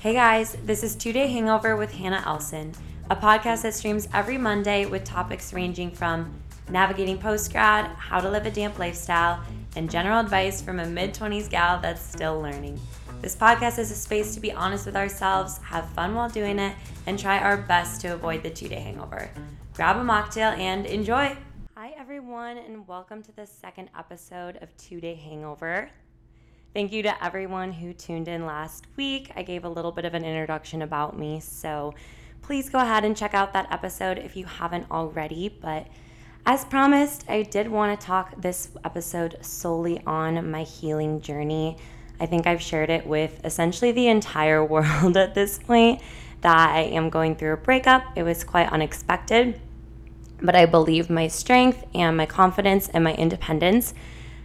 Hey guys, this is Two Day Hangover with Hannah Elson, a podcast that streams every Monday with topics ranging from navigating post grad, how to live a damp lifestyle, and general advice from a mid 20s gal that's still learning. This podcast is a space to be honest with ourselves, have fun while doing it, and try our best to avoid the two day hangover. Grab a mocktail and enjoy! Hi, everyone, and welcome to the second episode of Two Day Hangover. Thank you to everyone who tuned in last week. I gave a little bit of an introduction about me, so please go ahead and check out that episode if you haven't already. But as promised, I did want to talk this episode solely on my healing journey. I think I've shared it with essentially the entire world at this point that I am going through a breakup. It was quite unexpected, but I believe my strength and my confidence and my independence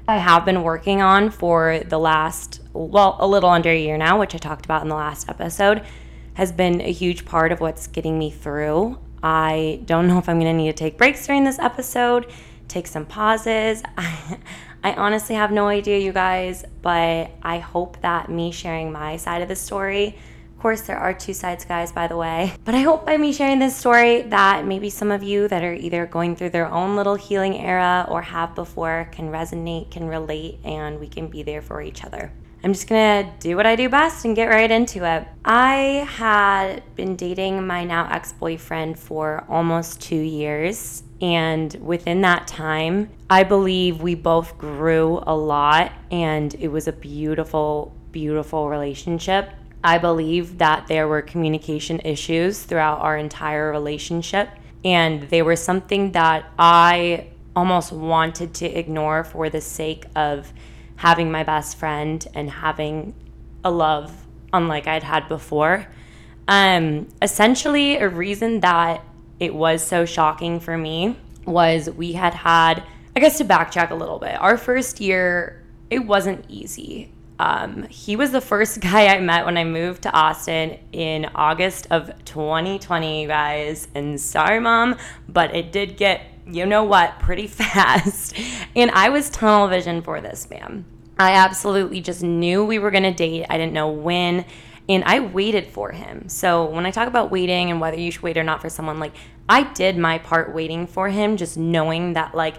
I have been working on for the last, well, a little under a year now, which I talked about in the last episode, has been a huge part of what's getting me through. I don't know if I'm going to need to take breaks during this episode, take some pauses. I, I honestly have no idea, you guys, but I hope that me sharing my side of the story of course, there are two sides, guys, by the way. But I hope by me sharing this story that maybe some of you that are either going through their own little healing era or have before can resonate, can relate, and we can be there for each other. I'm just gonna do what I do best and get right into it. I had been dating my now ex boyfriend for almost two years. And within that time, I believe we both grew a lot and it was a beautiful, beautiful relationship. I believe that there were communication issues throughout our entire relationship, and they were something that I almost wanted to ignore for the sake of having my best friend and having a love unlike I'd had before. Um, essentially, a reason that it was so shocking for me was we had had, I guess to backtrack a little bit, our first year, it wasn't easy. Um, he was the first guy I met when I moved to Austin in August of 2020, guys. And sorry, mom, but it did get, you know what, pretty fast. and I was tunnel vision for this man. I absolutely just knew we were going to date. I didn't know when. And I waited for him. So when I talk about waiting and whether you should wait or not for someone, like I did my part waiting for him, just knowing that, like,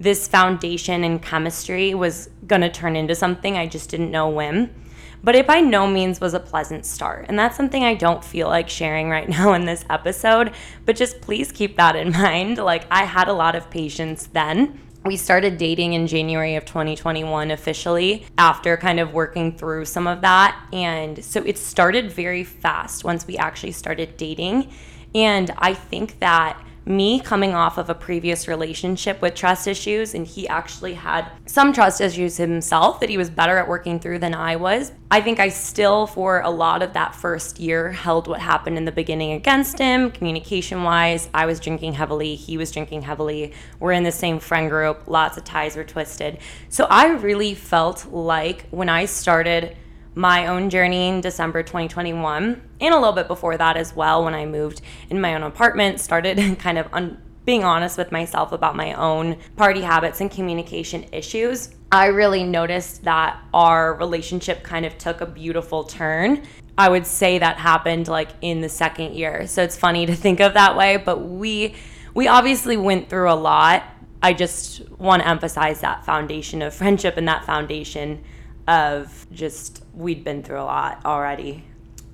this foundation and chemistry was going to turn into something. I just didn't know when. But it by no means was a pleasant start. And that's something I don't feel like sharing right now in this episode. But just please keep that in mind. Like, I had a lot of patience then. We started dating in January of 2021 officially after kind of working through some of that. And so it started very fast once we actually started dating. And I think that me coming off of a previous relationship with trust issues, and he actually had some trust issues himself that he was better at working through than I was. I think I still, for a lot of that first year, held what happened in the beginning against him, communication wise. I was drinking heavily, he was drinking heavily. We're in the same friend group, lots of ties were twisted. So I really felt like when I started my own journey in December 2021 and a little bit before that as well when I moved in my own apartment, started kind of un- being honest with myself about my own party habits and communication issues. I really noticed that our relationship kind of took a beautiful turn. I would say that happened like in the second year. So it's funny to think of that way, but we we obviously went through a lot. I just want to emphasize that foundation of friendship and that foundation of just we'd been through a lot already.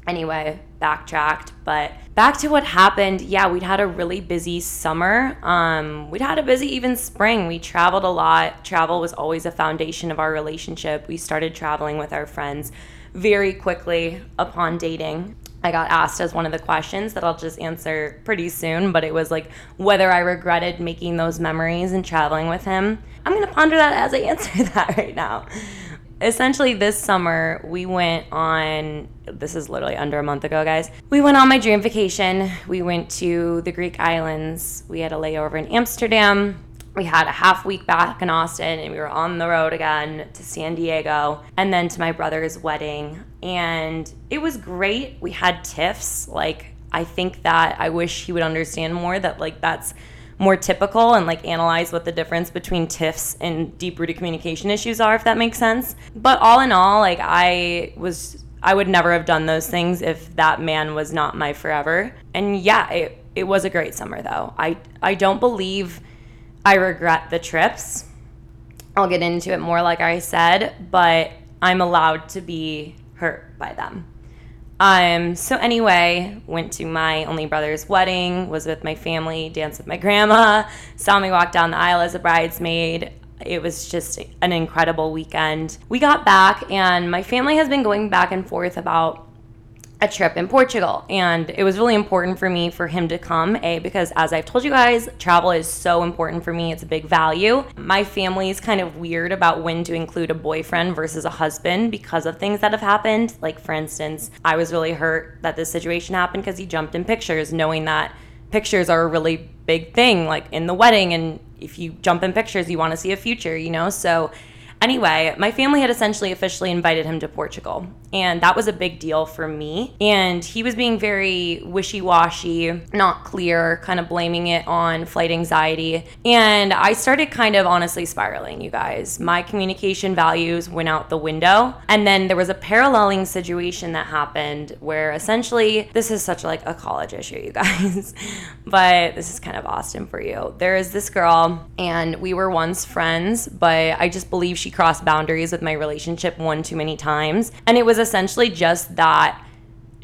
Anyway, backtracked, but back to what happened. Yeah, we'd had a really busy summer. Um, we'd had a busy even spring. We traveled a lot. Travel was always a foundation of our relationship. We started traveling with our friends very quickly upon dating. I got asked as one of the questions that I'll just answer pretty soon, but it was like whether I regretted making those memories and traveling with him. I'm gonna ponder that as I answer that right now essentially this summer we went on this is literally under a month ago guys. We went on my dream vacation. We went to the greek islands. We had a layover in amsterdam. We had a half week back in austin and we were on the road again to san diego and then to my brother's wedding. And it was great. We had tiffs. Like i think that i wish he would understand more that like that's more typical and like analyze what the difference between tiffs and deep rooted communication issues are if that makes sense but all in all like i was I would never have done those things if that man was not my forever. And yeah, it, it was a great summer though. I I don't believe I regret the trips. I'll get into it more like I said, but I'm allowed to be hurt by them. Um, so anyway, went to my only brother's wedding, was with my family, danced with my grandma, saw me walk down the aisle as a bridesmaid. It was just an incredible weekend. We got back, and my family has been going back and forth about a trip in Portugal. And it was really important for me for him to come, A, because as I've told you guys, travel is so important for me. It's a big value. My family is kind of weird about when to include a boyfriend versus a husband because of things that have happened. Like, for instance, I was really hurt that this situation happened because he jumped in pictures, knowing that pictures are a really big thing, like in the wedding. And if you jump in pictures, you want to see a future, you know? So, Anyway, my family had essentially officially invited him to Portugal, and that was a big deal for me. And he was being very wishy washy, not clear, kind of blaming it on flight anxiety. And I started kind of honestly spiraling, you guys. My communication values went out the window. And then there was a paralleling situation that happened where essentially, this is such like a college issue, you guys, but this is kind of Austin for you. There is this girl, and we were once friends, but I just believe she she crossed boundaries with my relationship one too many times. And it was essentially just that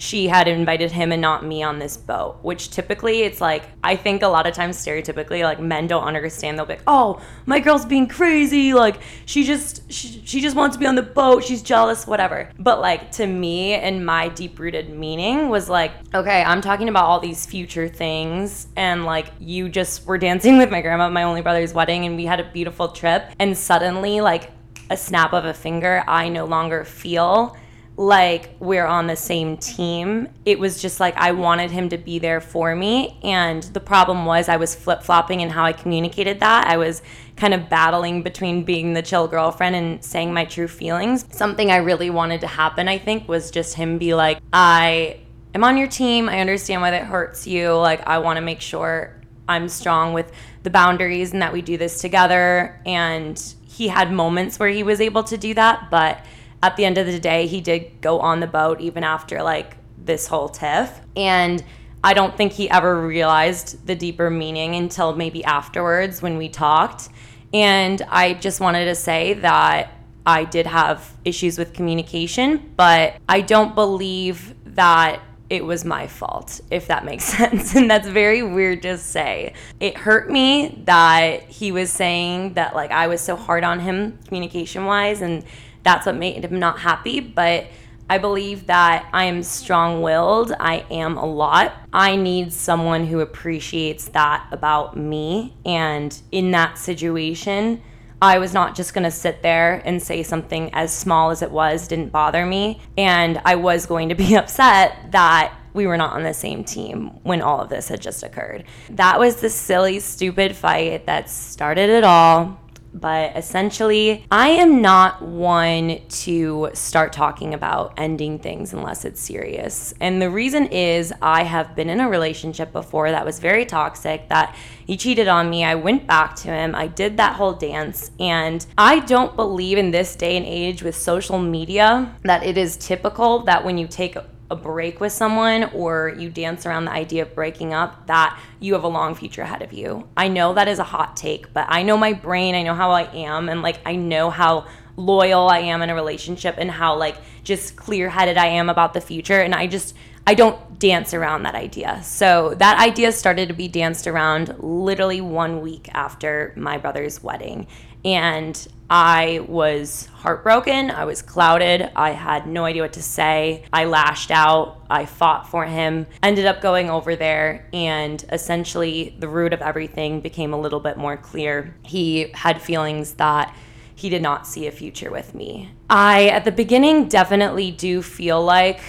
she had invited him and not me on this boat, which typically it's like, I think a lot of times stereotypically, like men don't understand. They'll be like, oh, my girl's being crazy. Like, she just, she, she just wants to be on the boat. She's jealous, whatever. But like, to me and my deep rooted meaning was like, okay, I'm talking about all these future things. And like, you just were dancing with my grandma my only brother's wedding and we had a beautiful trip. And suddenly, like, a snap of a finger, I no longer feel like we're on the same team. It was just like I wanted him to be there for me. And the problem was I was flip flopping in how I communicated that. I was kind of battling between being the chill girlfriend and saying my true feelings. Something I really wanted to happen, I think, was just him be like, I am on your team. I understand why that hurts you. Like, I want to make sure I'm strong with the boundaries and that we do this together. And he had moments where he was able to do that, but at the end of the day, he did go on the boat even after like this whole tiff. And I don't think he ever realized the deeper meaning until maybe afterwards when we talked. And I just wanted to say that I did have issues with communication, but I don't believe that it was my fault, if that makes sense. And that's very weird to say. It hurt me that he was saying that like I was so hard on him communication wise and that's what made him not happy. But I believe that I am strong willed. I am a lot. I need someone who appreciates that about me. And in that situation, I was not just going to sit there and say something as small as it was didn't bother me. And I was going to be upset that we were not on the same team when all of this had just occurred. That was the silly, stupid fight that started it all. But essentially, I am not one to start talking about ending things unless it's serious. And the reason is I have been in a relationship before that was very toxic, that he cheated on me. I went back to him. I did that whole dance. And I don't believe in this day and age with social media that it is typical that when you take a break with someone or you dance around the idea of breaking up, that you have a long future ahead of you. I know that is a hot take, but I know my brain, I know how I am, and like I know how loyal I am in a relationship and how like just clear headed I am about the future. And I just, I don't dance around that idea. So that idea started to be danced around literally one week after my brother's wedding. And I was heartbroken. I was clouded. I had no idea what to say. I lashed out. I fought for him. Ended up going over there, and essentially, the root of everything became a little bit more clear. He had feelings that he did not see a future with me. I, at the beginning, definitely do feel like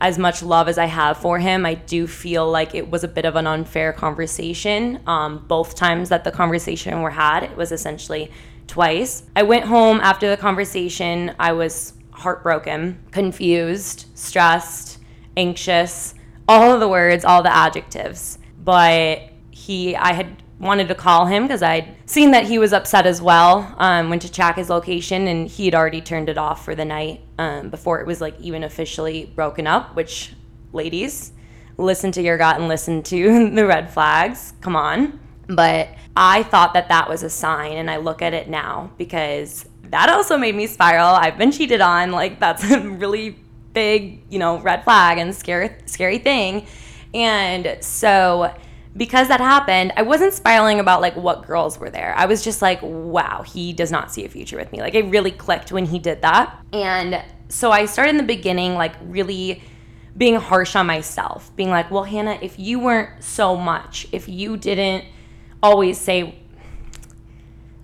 as much love as I have for him, I do feel like it was a bit of an unfair conversation. Um, both times that the conversation were had, it was essentially twice. I went home after the conversation. I was heartbroken, confused, stressed, anxious, all of the words, all the adjectives. But he, I had wanted to call him because I'd seen that he was upset as well. Um, went to check his location and he had already turned it off for the night um, before it was like even officially broken up. Which, ladies, listen to your gut and listen to the red flags. Come on. But I thought that that was a sign, and I look at it now because that also made me spiral. I've been cheated on. Like that's a really big, you know, red flag and scary, scary thing. And so because that happened, I wasn't spiraling about like what girls were there. I was just like, wow, he does not see a future with me. Like it really clicked when he did that. And so I started in the beginning like really being harsh on myself, being like, well, Hannah, if you weren't so much, if you didn't always say,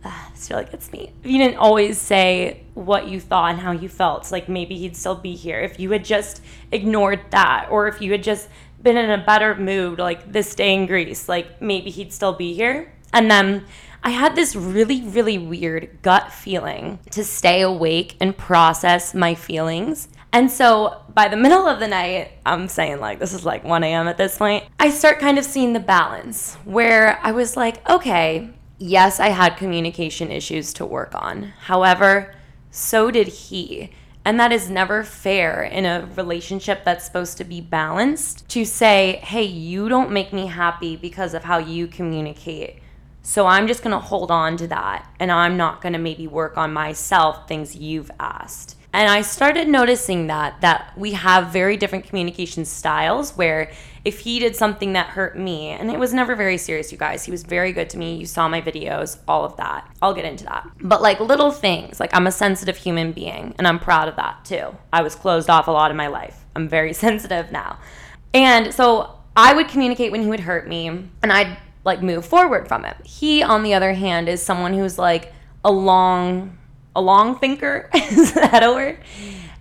ah, this feel like it's me. If you didn't always say what you thought and how you felt, like maybe he'd still be here. If you had just ignored that, or if you had just been in a better mood, like this day in Greece, like maybe he'd still be here. And then I had this really, really weird gut feeling to stay awake and process my feelings. And so by the middle of the night, I'm saying like this is like 1 a.m. at this point, I start kind of seeing the balance where I was like, okay, yes, I had communication issues to work on. However, so did he. And that is never fair in a relationship that's supposed to be balanced to say, hey, you don't make me happy because of how you communicate. So I'm just gonna hold on to that and I'm not gonna maybe work on myself things you've asked. And I started noticing that that we have very different communication styles where if he did something that hurt me, and it was never very serious, you guys. He was very good to me. You saw my videos, all of that. I'll get into that. But like little things, like I'm a sensitive human being, and I'm proud of that too. I was closed off a lot in my life. I'm very sensitive now. And so I would communicate when he would hurt me, and I'd like move forward from it. He, on the other hand, is someone who's like a long a long thinker. Is that a word?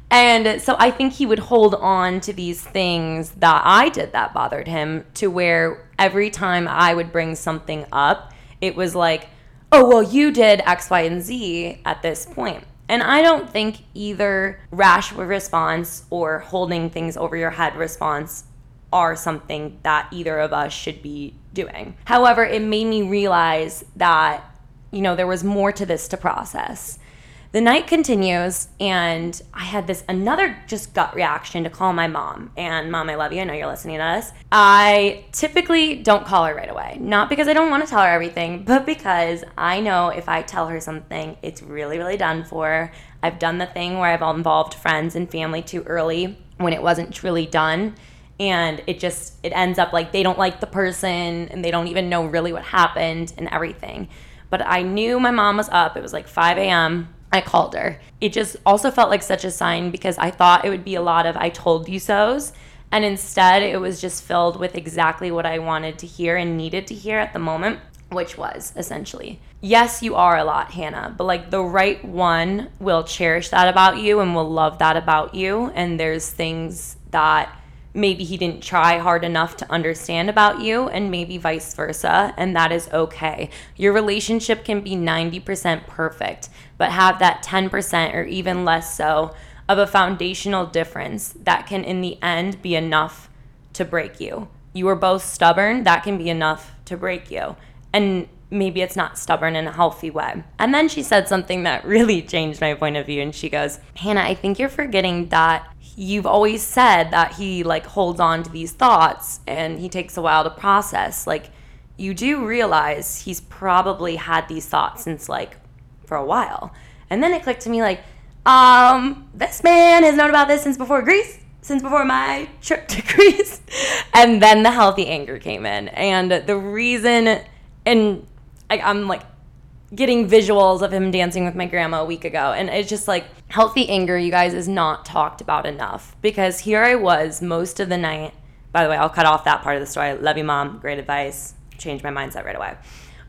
And so I think he would hold on to these things that I did that bothered him to where every time I would bring something up, it was like, oh, well, you did X, Y, and Z at this point. And I don't think either rash response or holding things over your head response are something that either of us should be doing. However, it made me realize that, you know, there was more to this to process the night continues and i had this another just gut reaction to call my mom. And mom i love you. I know you're listening to us. I typically don't call her right away. Not because i don't want to tell her everything but because i know if i tell her something it's really really done for. I've done the thing where i've involved friends and family too early when it wasn't truly done. And it just it ends up like they don't like the person and they don't even know really what happened and everything. But i knew my mom was up. It was like 5 a.m I called her. It just also felt like such a sign because I thought it would be a lot of I told you so's. And instead, it was just filled with exactly what I wanted to hear and needed to hear at the moment, which was essentially, yes, you are a lot, Hannah, but like the right one will cherish that about you and will love that about you. And there's things that maybe he didn't try hard enough to understand about you, and maybe vice versa, and that is okay. Your relationship can be 90% perfect, but have that 10% or even less so of a foundational difference that can, in the end, be enough to break you. You are both stubborn, that can be enough to break you. And maybe it's not stubborn in a healthy way. And then she said something that really changed my point of view. And she goes, Hannah, I think you're forgetting that you've always said that he like holds on to these thoughts and he takes a while to process. Like, you do realize he's probably had these thoughts since like for a while. And then it clicked to me like, um, this man has known about this since before Greece, since before my trip to Greece. and then the healthy anger came in. And the reason, and I, I'm like getting visuals of him dancing with my grandma a week ago. And it's just like healthy anger, you guys, is not talked about enough because here I was most of the night. By the way, I'll cut off that part of the story. Love you, mom. Great advice. Changed my mindset right away.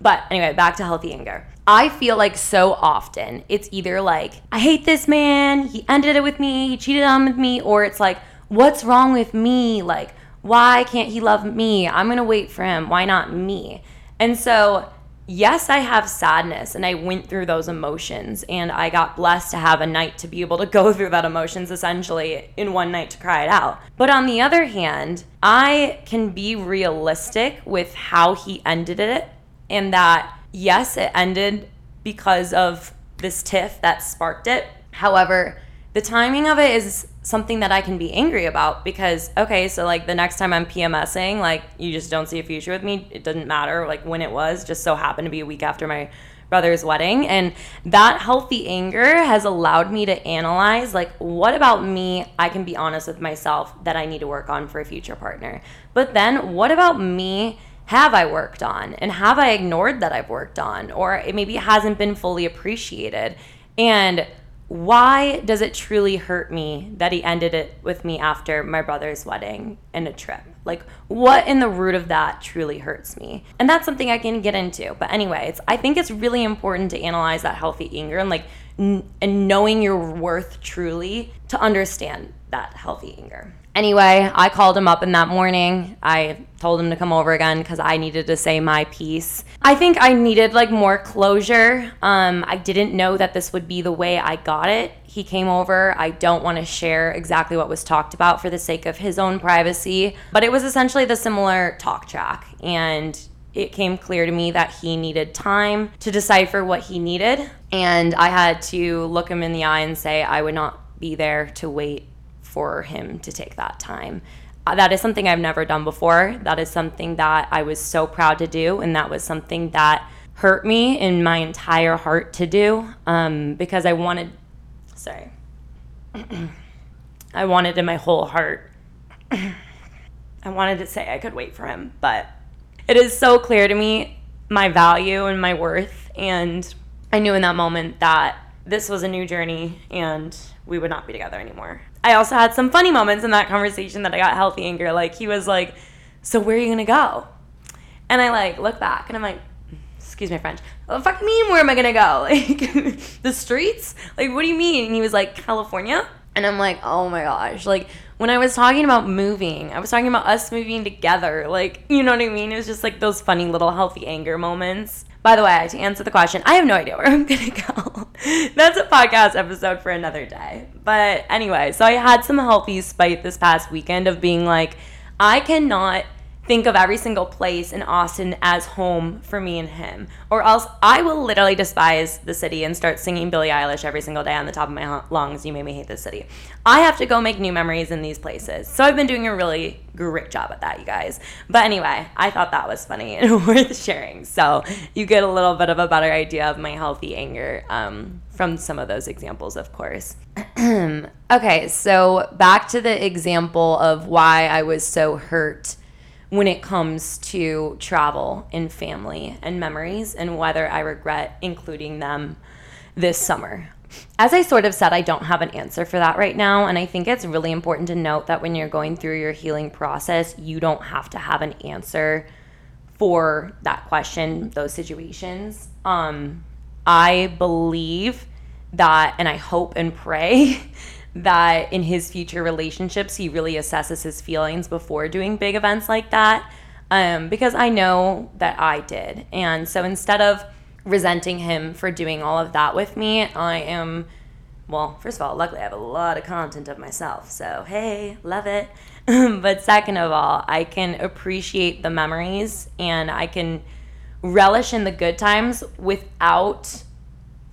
But anyway, back to healthy anger. I feel like so often it's either like, I hate this man, he ended it with me, he cheated on with me, or it's like, what's wrong with me? Like, why can't he love me? I'm gonna wait for him. Why not me? And so yes, I have sadness and I went through those emotions and I got blessed to have a night to be able to go through that emotions essentially in one night to cry it out. But on the other hand, I can be realistic with how he ended it and that yes, it ended because of this tiff that sparked it. However, the timing of it is something that I can be angry about because okay, so like the next time I'm PMSing, like you just don't see a future with me. It doesn't matter like when it was, just so happened to be a week after my brother's wedding and that healthy anger has allowed me to analyze like what about me I can be honest with myself that I need to work on for a future partner. But then what about me have I worked on and have I ignored that I've worked on or it maybe hasn't been fully appreciated and why does it truly hurt me that he ended it with me after my brother's wedding and a trip? Like, what in the root of that truly hurts me? And that's something I can get into. But, anyways, I think it's really important to analyze that healthy anger and, like, n- and knowing your worth truly to understand that healthy anger. Anyway, I called him up in that morning. I told him to come over again because I needed to say my piece. I think I needed like more closure. Um, I didn't know that this would be the way I got it. He came over. I don't want to share exactly what was talked about for the sake of his own privacy, but it was essentially the similar talk track. And it came clear to me that he needed time to decipher what he needed. And I had to look him in the eye and say, I would not be there to wait for him to take that time. Uh, that is something I've never done before. That is something that I was so proud to do, and that was something that hurt me in my entire heart to do um, because I wanted, sorry, I wanted in my whole heart, I wanted to say I could wait for him, but it is so clear to me my value and my worth. And I knew in that moment that this was a new journey and we would not be together anymore. I also had some funny moments in that conversation that I got healthy anger. Like he was like, "So where are you gonna go?" And I like look back and I'm like, "Excuse my French. Oh, fuck me, where am I gonna go? Like the streets? Like what do you mean?" And he was like, "California." And I'm like, "Oh my gosh!" Like when I was talking about moving, I was talking about us moving together. Like you know what I mean? It was just like those funny little healthy anger moments. By the way, to answer the question, I have no idea where I'm gonna go. That's a podcast episode for another day. But anyway, so I had some healthy spite this past weekend of being like, I cannot think of every single place in Austin as home for me and him, or else I will literally despise the city and start singing Billie Eilish every single day on the top of my lungs. You made me hate this city. I have to go make new memories in these places. So I've been doing a really great job at that, you guys. But anyway, I thought that was funny and worth sharing. So you get a little bit of a better idea of my healthy anger um, from some of those examples, of course. okay, so back to the example of why I was so hurt when it comes to travel and family and memories and whether I regret including them this summer. As I sort of said, I don't have an answer for that right now. And I think it's really important to note that when you're going through your healing process, you don't have to have an answer for that question, those situations. Um, I believe that, and I hope and pray that in his future relationships, he really assesses his feelings before doing big events like that. Um, because I know that I did. And so instead of resenting him for doing all of that with me, I am, well, first of all, luckily I have a lot of content of myself. So, hey, love it. but second of all, I can appreciate the memories and I can relish in the good times without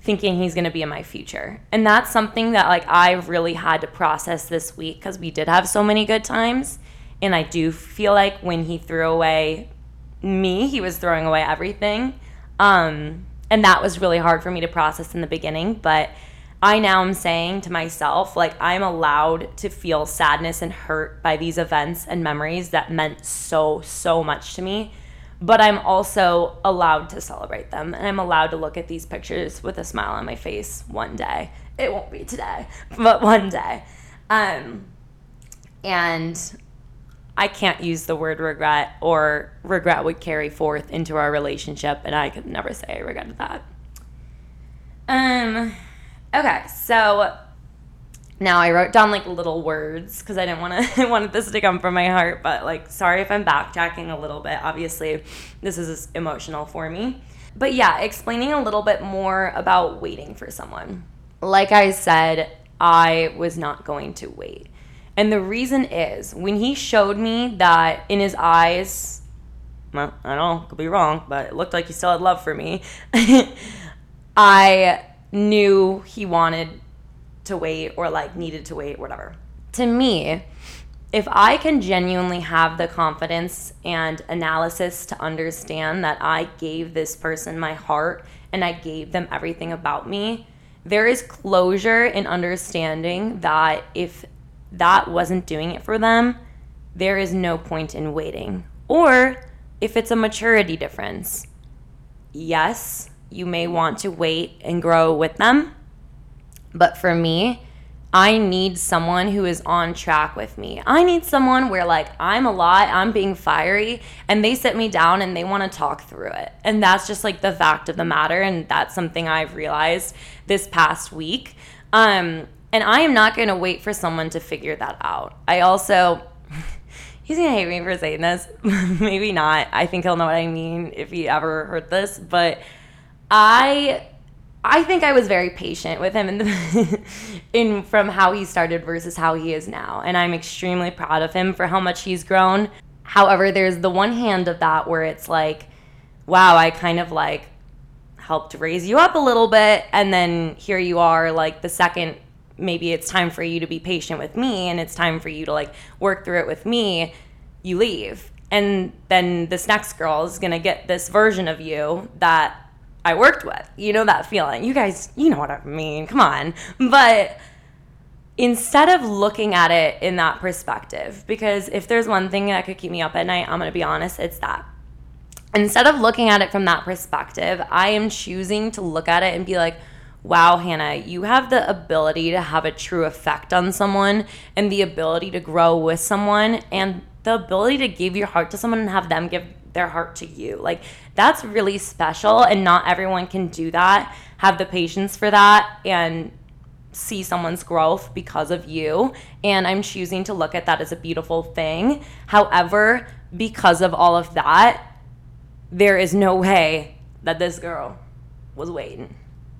thinking he's going to be in my future. And that's something that like I've really had to process this week cuz we did have so many good times and I do feel like when he threw away me, he was throwing away everything. Um and that was really hard for me to process in the beginning, but I now am saying to myself, like, I'm allowed to feel sadness and hurt by these events and memories that meant so, so much to me but I'm also allowed to celebrate them and I'm allowed to look at these pictures with a smile on my face one day. It won't be today, but one day. Um, and I can't use the word regret or regret would carry forth into our relationship and I could never say I regretted that. Um okay, so now I wrote down like little words because I didn't want to. I wanted this to come from my heart, but like, sorry if I'm backtracking a little bit. Obviously, this is emotional for me. But yeah, explaining a little bit more about waiting for someone. Like I said, I was not going to wait. And the reason is when he showed me that in his eyes, well, I don't know, could be wrong, but it looked like he still had love for me. I knew he wanted to wait or like needed to wait, whatever. To me, if I can genuinely have the confidence and analysis to understand that I gave this person my heart and I gave them everything about me, there is closure in understanding that if that wasn't doing it for them, there is no point in waiting. Or if it's a maturity difference, yes, you may want to wait and grow with them. But for me, I need someone who is on track with me. I need someone where, like, I'm a lot, I'm being fiery, and they sit me down and they want to talk through it. And that's just like the fact of the matter. And that's something I've realized this past week. Um, and I am not going to wait for someone to figure that out. I also, he's going to hate me for saying this. Maybe not. I think he'll know what I mean if he ever heard this. But I I think I was very patient with him in the in from how he started versus how he is now, and I'm extremely proud of him for how much he's grown. However, there's the one hand of that where it's like, wow, I kind of like helped raise you up a little bit, and then here you are, like the second maybe it's time for you to be patient with me, and it's time for you to like work through it with me. You leave, and then this next girl is gonna get this version of you that I worked with. You know that feeling. You guys, you know what I mean. Come on. But instead of looking at it in that perspective, because if there's one thing that could keep me up at night, I'm going to be honest, it's that. Instead of looking at it from that perspective, I am choosing to look at it and be like, wow, Hannah, you have the ability to have a true effect on someone and the ability to grow with someone and the ability to give your heart to someone and have them give their heart to you. Like that's really special and not everyone can do that. Have the patience for that and see someone's growth because of you and I'm choosing to look at that as a beautiful thing. However, because of all of that, there is no way that this girl was waiting.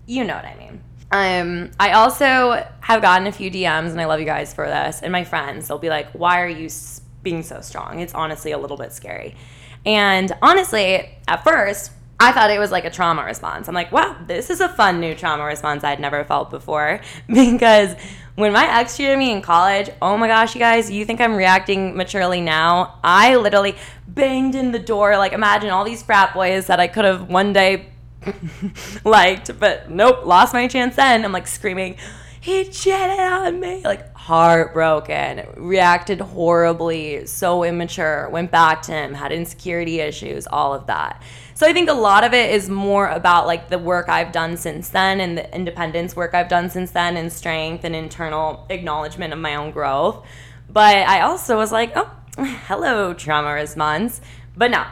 You know what I mean. Um, I also have gotten a few DMs, and I love you guys for this. And my friends, they'll be like, "Why are you being so strong?" It's honestly a little bit scary. And honestly, at first, I thought it was like a trauma response. I'm like, wow, this is a fun new trauma response I'd never felt before. because when my ex treated me in college, oh my gosh, you guys, you think I'm reacting maturely now? I literally banged in the door. Like, imagine all these frat boys that I could have one day liked, but nope, lost my chance then. I'm like screaming, he cheated on me. Like heartbroken, reacted horribly, so immature, went back to him, had insecurity issues, all of that. So I think a lot of it is more about like the work I've done since then and the independence work I've done since then and strength and internal acknowledgement of my own growth. But I also was like, oh, hello, trauma response. But now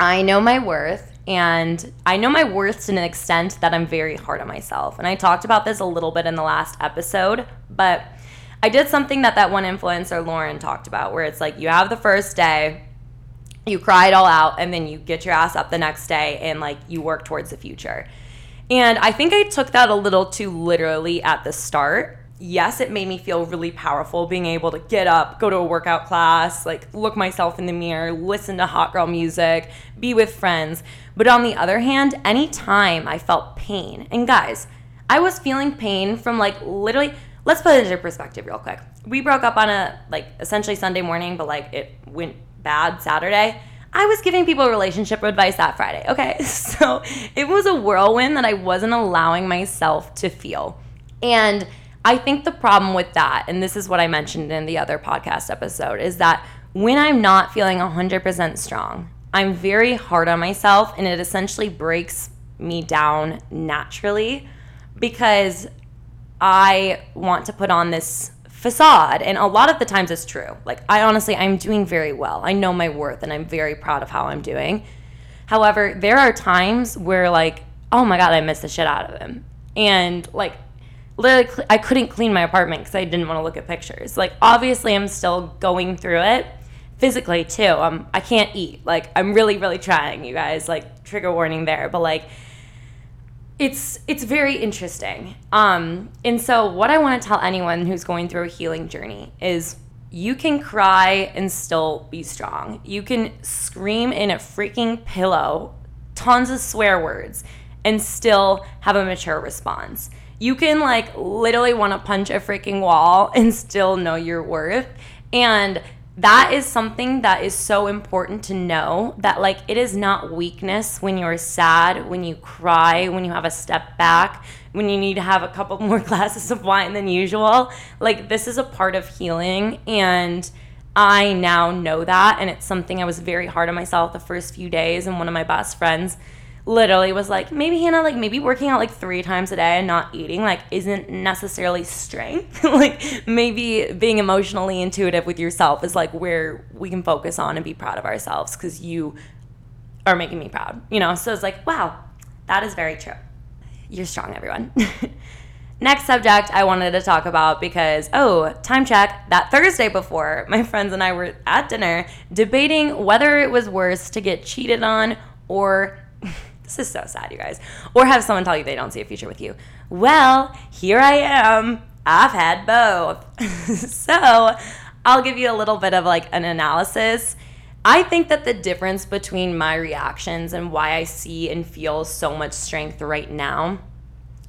I know my worth and I know my worth to an extent that I'm very hard on myself. And I talked about this a little bit in the last episode, but I did something that that one influencer, Lauren, talked about, where it's like you have the first day, you cry it all out, and then you get your ass up the next day and like you work towards the future. And I think I took that a little too literally at the start yes, it made me feel really powerful being able to get up, go to a workout class, like look myself in the mirror, listen to hot girl music, be with friends. But on the other hand, anytime I felt pain, and guys, I was feeling pain from like literally, let's put it into perspective real quick. We broke up on a like essentially Sunday morning, but like it went bad Saturday. I was giving people relationship advice that Friday, okay? So it was a whirlwind that I wasn't allowing myself to feel. And I think the problem with that, and this is what I mentioned in the other podcast episode, is that when I'm not feeling 100% strong, I'm very hard on myself and it essentially breaks me down naturally because I want to put on this facade and a lot of the times it's true. Like I honestly I'm doing very well. I know my worth and I'm very proud of how I'm doing. However, there are times where like oh my god, I miss the shit out of him. And like literally I couldn't clean my apartment because I didn't want to look at pictures. Like obviously I'm still going through it physically too. Um, I can't eat. Like I'm really really trying, you guys. Like trigger warning there, but like it's it's very interesting. Um, and so what I want to tell anyone who's going through a healing journey is you can cry and still be strong. You can scream in a freaking pillow, tons of swear words, and still have a mature response. You can like literally want to punch a freaking wall and still know your worth. And that is something that is so important to know that like it is not weakness when you're sad, when you cry, when you have a step back, when you need to have a couple more glasses of wine than usual. Like this is a part of healing and I now know that and it's something I was very hard on myself the first few days and one of my best friends literally was like, maybe Hannah, like maybe working out like three times a day and not eating like isn't necessarily strength. like maybe being emotionally intuitive with yourself is like where we can focus on and be proud of ourselves because you are making me proud, you know? So it's like, wow, that is very true. You're strong, everyone. Next subject I wanted to talk about because, oh, time check, that Thursday before, my friends and I were at dinner debating whether it was worse to get cheated on or this is so sad, you guys. Or have someone tell you they don't see a future with you. Well, here I am. I've had both. so I'll give you a little bit of like an analysis. I think that the difference between my reactions and why I see and feel so much strength right now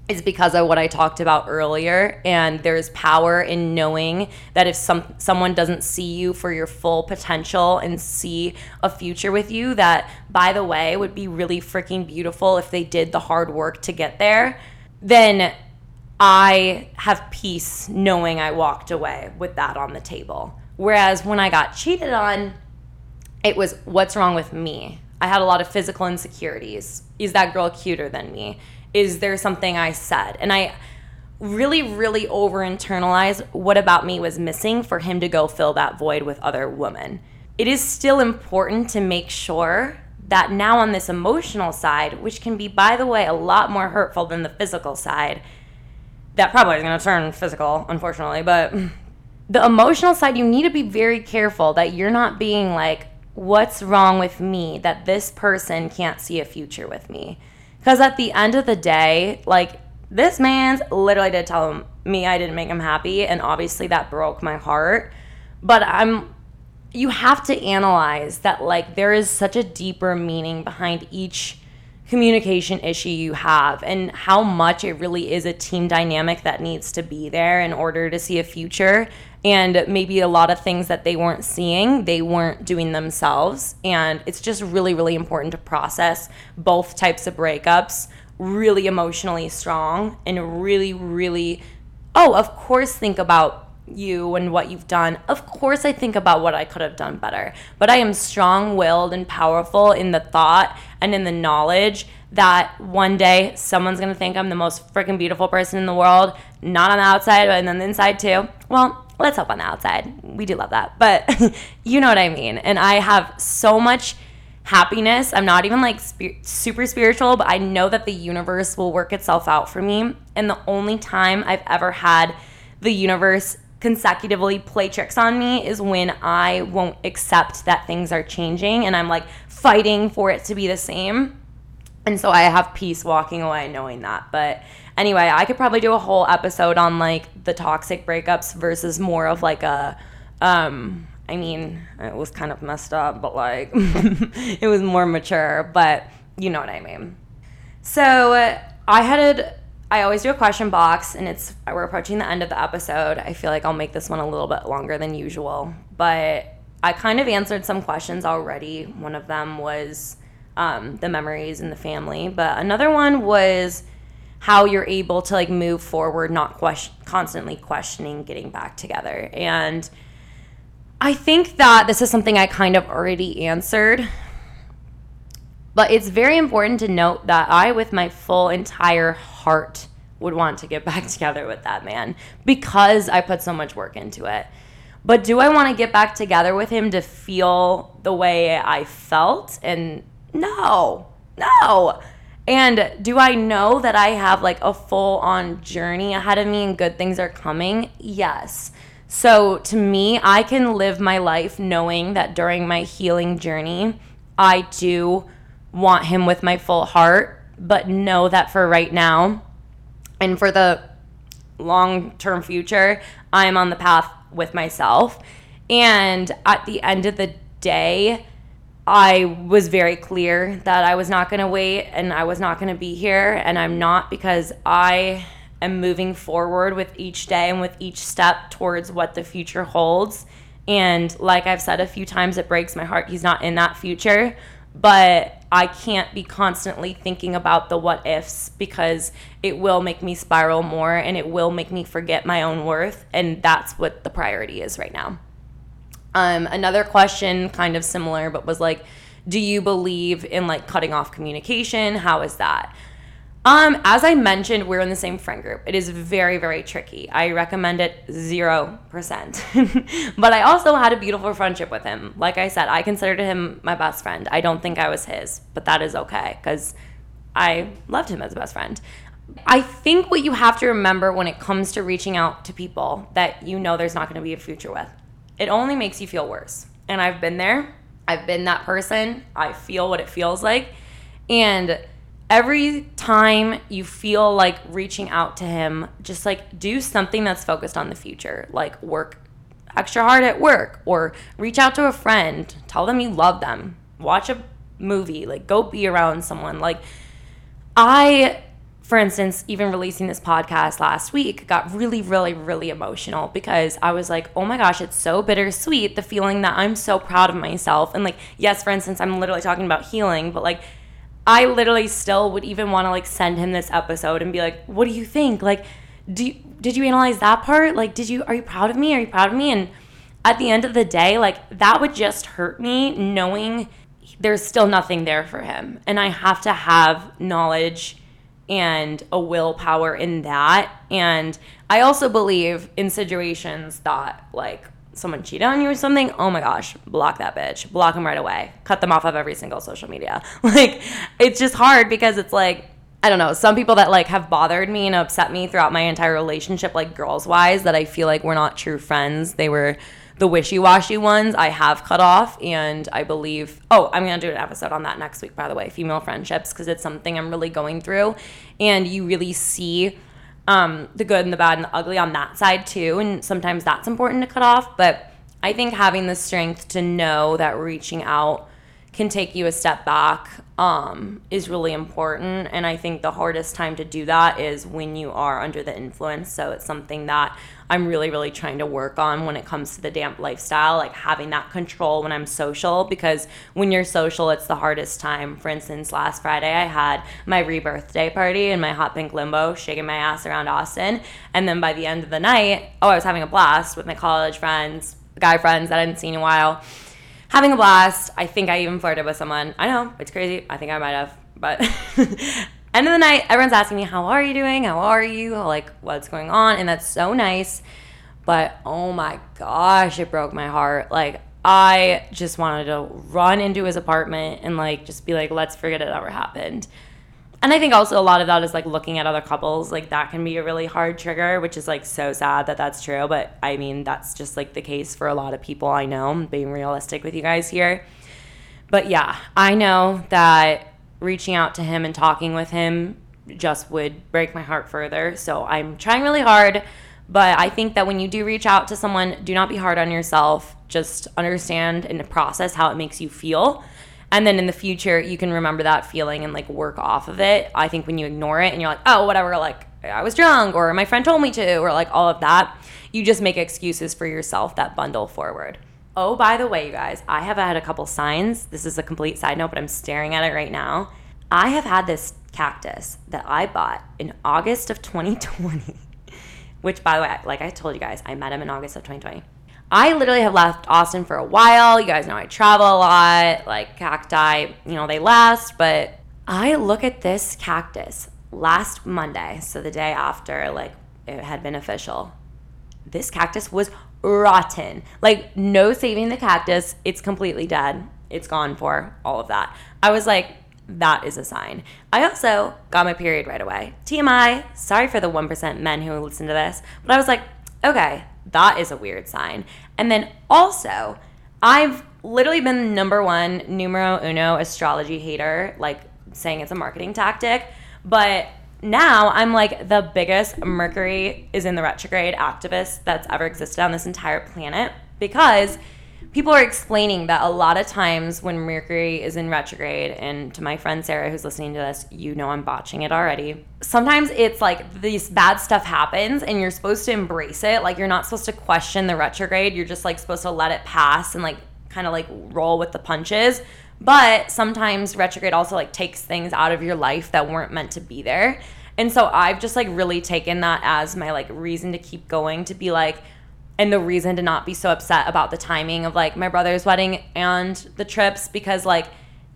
is because of what I talked about earlier. And there's power in knowing that if some someone doesn't see you for your full potential and see a future with you, that by the way would be really freaking beautiful if they did the hard work to get there, then I have peace knowing I walked away with that on the table. Whereas when I got cheated on, it was what's wrong with me? I had a lot of physical insecurities. Is that girl cuter than me? Is there something I said? And I really, really over internalize what about me was missing for him to go fill that void with other women. It is still important to make sure that now on this emotional side, which can be, by the way, a lot more hurtful than the physical side, that probably is going to turn physical, unfortunately, but the emotional side, you need to be very careful that you're not being like, what's wrong with me that this person can't see a future with me? Because at the end of the day, like this man's literally did tell him, me I didn't make him happy, and obviously that broke my heart. But I'm you have to analyze that like there is such a deeper meaning behind each communication issue you have and how much it really is a team dynamic that needs to be there in order to see a future and maybe a lot of things that they weren't seeing they weren't doing themselves and it's just really really important to process both types of breakups really emotionally strong and really really oh of course think about you and what you've done. Of course, I think about what I could have done better, but I am strong willed and powerful in the thought and in the knowledge that one day someone's gonna think I'm the most freaking beautiful person in the world, not on the outside, but on the inside too. Well, let's hope on the outside. We do love that, but you know what I mean. And I have so much happiness. I'm not even like sp- super spiritual, but I know that the universe will work itself out for me. And the only time I've ever had the universe consecutively play tricks on me is when I won't accept that things are changing and I'm like fighting for it to be the same. And so I have peace walking away knowing that. But anyway, I could probably do a whole episode on like the toxic breakups versus more of like a um I mean, it was kind of messed up, but like it was more mature, but you know what I mean. So I had I always do a question box, and it's we're approaching the end of the episode. I feel like I'll make this one a little bit longer than usual, but I kind of answered some questions already. One of them was um, the memories and the family, but another one was how you're able to like move forward, not question, constantly questioning getting back together. And I think that this is something I kind of already answered but it's very important to note that I, with my full entire heart, would want to get back together with that man because I put so much work into it. But do I want to get back together with him to feel the way I felt? And no, no. And do I know that I have like a full on journey ahead of me and good things are coming? Yes. So to me, I can live my life knowing that during my healing journey, I do want him with my full heart, but know that for right now and for the long term future, I'm on the path with myself. And at the end of the day, I was very clear that I was not going to wait and I was not going to be here. And I'm not because I am moving forward with each day and with each step towards what the future holds. And like I've said a few times, it breaks my heart he's not in that future. But I can't be constantly thinking about the what ifs because it will make me spiral more and it will make me forget my own worth. And that's what the priority is right now. Um, another question, kind of similar, but was like, do you believe in like cutting off communication? How is that? Um, as I mentioned, we're in the same friend group. It is very, very tricky. I recommend it zero percent. but I also had a beautiful friendship with him. Like I said, I considered him my best friend. I don't think I was his, but that is okay because I loved him as a best friend. I think what you have to remember when it comes to reaching out to people that you know there's not going to be a future with it only makes you feel worse. And I've been there. I've been that person. I feel what it feels like. And every time you feel like reaching out to him, just like do something that's focused on the future, like work extra hard at work or reach out to a friend, tell them you love them, watch a movie, like go be around someone. Like I for instance, even releasing this podcast last week got really, really, really emotional because I was like, oh my gosh, it's so bittersweet. The feeling that I'm so proud of myself. And like, yes, for instance, I'm literally talking about healing, but like, I literally still would even want to like send him this episode and be like, what do you think? Like, do you, did you analyze that part? Like, did you, are you proud of me? Are you proud of me? And at the end of the day, like, that would just hurt me knowing there's still nothing there for him. And I have to have knowledge and a willpower in that. And I also believe in situations that like someone cheated on you or something, oh my gosh, block that bitch. Block them right away. Cut them off of every single social media. Like it's just hard because it's like I don't know, some people that like have bothered me and upset me throughout my entire relationship like girls wise that I feel like we're not true friends. They were the wishy-washy ones I have cut off and I believe oh I'm gonna do an episode on that next week by the way female friendships because it's something I'm really going through and you really see um, the good and the bad and the ugly on that side too and sometimes that's important to cut off but I think having the strength to know that reaching out can take you a step back um, is really important. And I think the hardest time to do that is when you are under the influence. So it's something that I'm really, really trying to work on when it comes to the damp lifestyle, like having that control when I'm social. Because when you're social, it's the hardest time. For instance, last Friday, I had my rebirth day party in my hot pink limbo, shaking my ass around Austin. And then by the end of the night, oh, I was having a blast with my college friends, guy friends that I hadn't seen in a while having a blast. I think I even flirted with someone. I know, it's crazy. I think I might have. But end of the night, everyone's asking me, How are you doing? How are you? Like, what's going on? And that's so nice. But oh my gosh, it broke my heart. Like, I just wanted to run into his apartment and like just be like, let's forget it ever happened and I think also a lot of that is like looking at other couples. Like that can be a really hard trigger, which is like so sad that that's true. But I mean, that's just like the case for a lot of people I know. Being realistic with you guys here. But yeah, I know that reaching out to him and talking with him just would break my heart further. So I'm trying really hard. But I think that when you do reach out to someone, do not be hard on yourself. Just understand and process how it makes you feel and then in the future you can remember that feeling and like work off of it. I think when you ignore it and you're like oh whatever like i was drunk or my friend told me to or like all of that you just make excuses for yourself that bundle forward. Oh by the way you guys i have had a couple signs. This is a complete side note but i'm staring at it right now. I have had this cactus that i bought in august of 2020 which by the way like i told you guys i met him in august of 2020 I literally have left Austin for a while. You guys know I travel a lot. Like cacti, you know, they last. But I look at this cactus last Monday, so the day after, like, it had been official. This cactus was rotten. Like, no saving the cactus. It's completely dead. It's gone for all of that. I was like, that is a sign. I also got my period right away. TMI, sorry for the 1% men who listen to this, but I was like, okay, that is a weird sign. And then also, I've literally been the number one, numero uno astrology hater, like saying it's a marketing tactic. But now I'm like the biggest Mercury is in the retrograde activist that's ever existed on this entire planet. because people are explaining that a lot of times when Mercury is in retrograde, and to my friend Sarah who's listening to this, you know I'm botching it already. Sometimes it's like this bad stuff happens and you're supposed to embrace it. Like you're not supposed to question the retrograde. You're just like supposed to let it pass and like kind of like roll with the punches. But sometimes retrograde also like takes things out of your life that weren't meant to be there. And so I've just like really taken that as my like reason to keep going to be like, and the reason to not be so upset about the timing of like my brother's wedding and the trips because like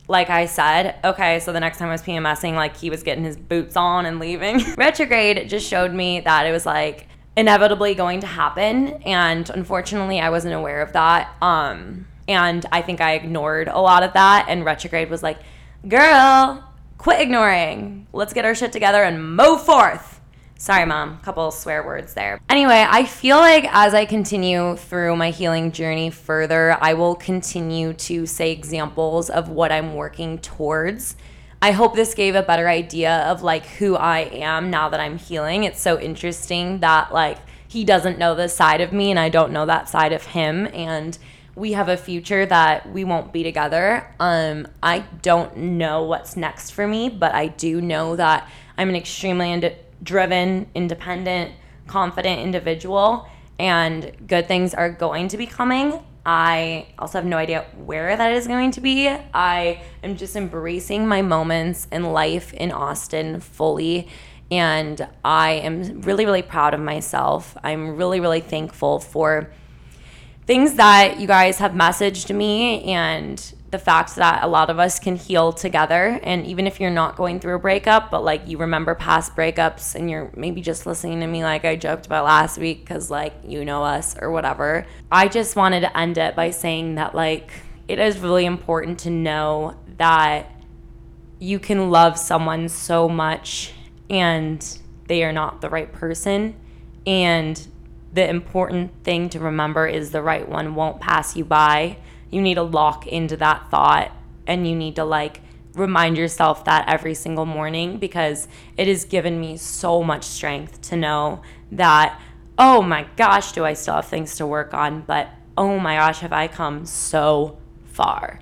like I said, okay, so the next time I was PMSing, like he was getting his boots on and leaving. Retrograde just showed me that it was like inevitably going to happen. And unfortunately, I wasn't aware of that. Um, and I think I ignored a lot of that. And retrograde was like, girl, quit ignoring. Let's get our shit together and move forth. Sorry, mom. Couple swear words there. Anyway, I feel like as I continue through my healing journey further, I will continue to say examples of what I'm working towards. I hope this gave a better idea of like who I am now that I'm healing. It's so interesting that like he doesn't know this side of me and I don't know that side of him and we have a future that we won't be together. Um I don't know what's next for me, but I do know that I'm an extremely ind- driven, independent, confident individual, and good things are going to be coming. I also have no idea where that is going to be. I am just embracing my moments in life in Austin fully. And I am really, really proud of myself. I'm really, really thankful for things that you guys have messaged me and the fact that a lot of us can heal together and even if you're not going through a breakup but like you remember past breakups and you're maybe just listening to me like I joked about last week cuz like you know us or whatever. I just wanted to end it by saying that like it is really important to know that you can love someone so much and they are not the right person and the important thing to remember is the right one won't pass you by you need to lock into that thought and you need to like remind yourself that every single morning because it has given me so much strength to know that oh my gosh do I still have things to work on? But oh my gosh have I come so far?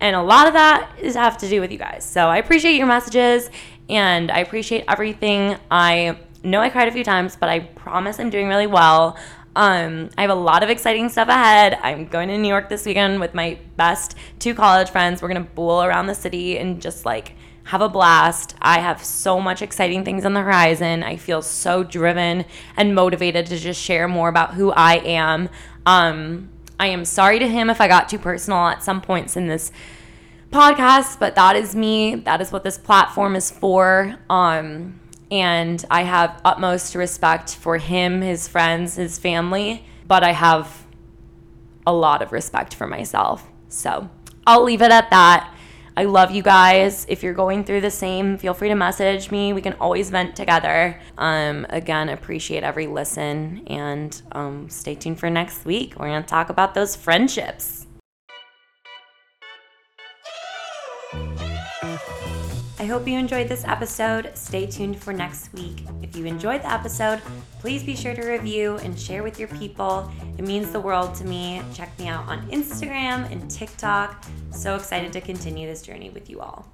And a lot of that is have to do with you guys. So I appreciate your messages and I appreciate everything. I know I cried a few times but I promise I'm doing really well um, I have a lot of exciting stuff ahead. I'm going to New York this weekend with my best two college friends. We're going to bool around the city and just like have a blast. I have so much exciting things on the horizon. I feel so driven and motivated to just share more about who I am. Um, I am sorry to him if I got too personal at some points in this podcast, but that is me. That is what this platform is for. Um, and I have utmost respect for him, his friends, his family, but I have a lot of respect for myself. So I'll leave it at that. I love you guys. If you're going through the same, feel free to message me. We can always vent together. Um, again, appreciate every listen and um, stay tuned for next week. We're going to talk about those friendships. I hope you enjoyed this episode. Stay tuned for next week. If you enjoyed the episode, please be sure to review and share with your people. It means the world to me. Check me out on Instagram and TikTok. So excited to continue this journey with you all.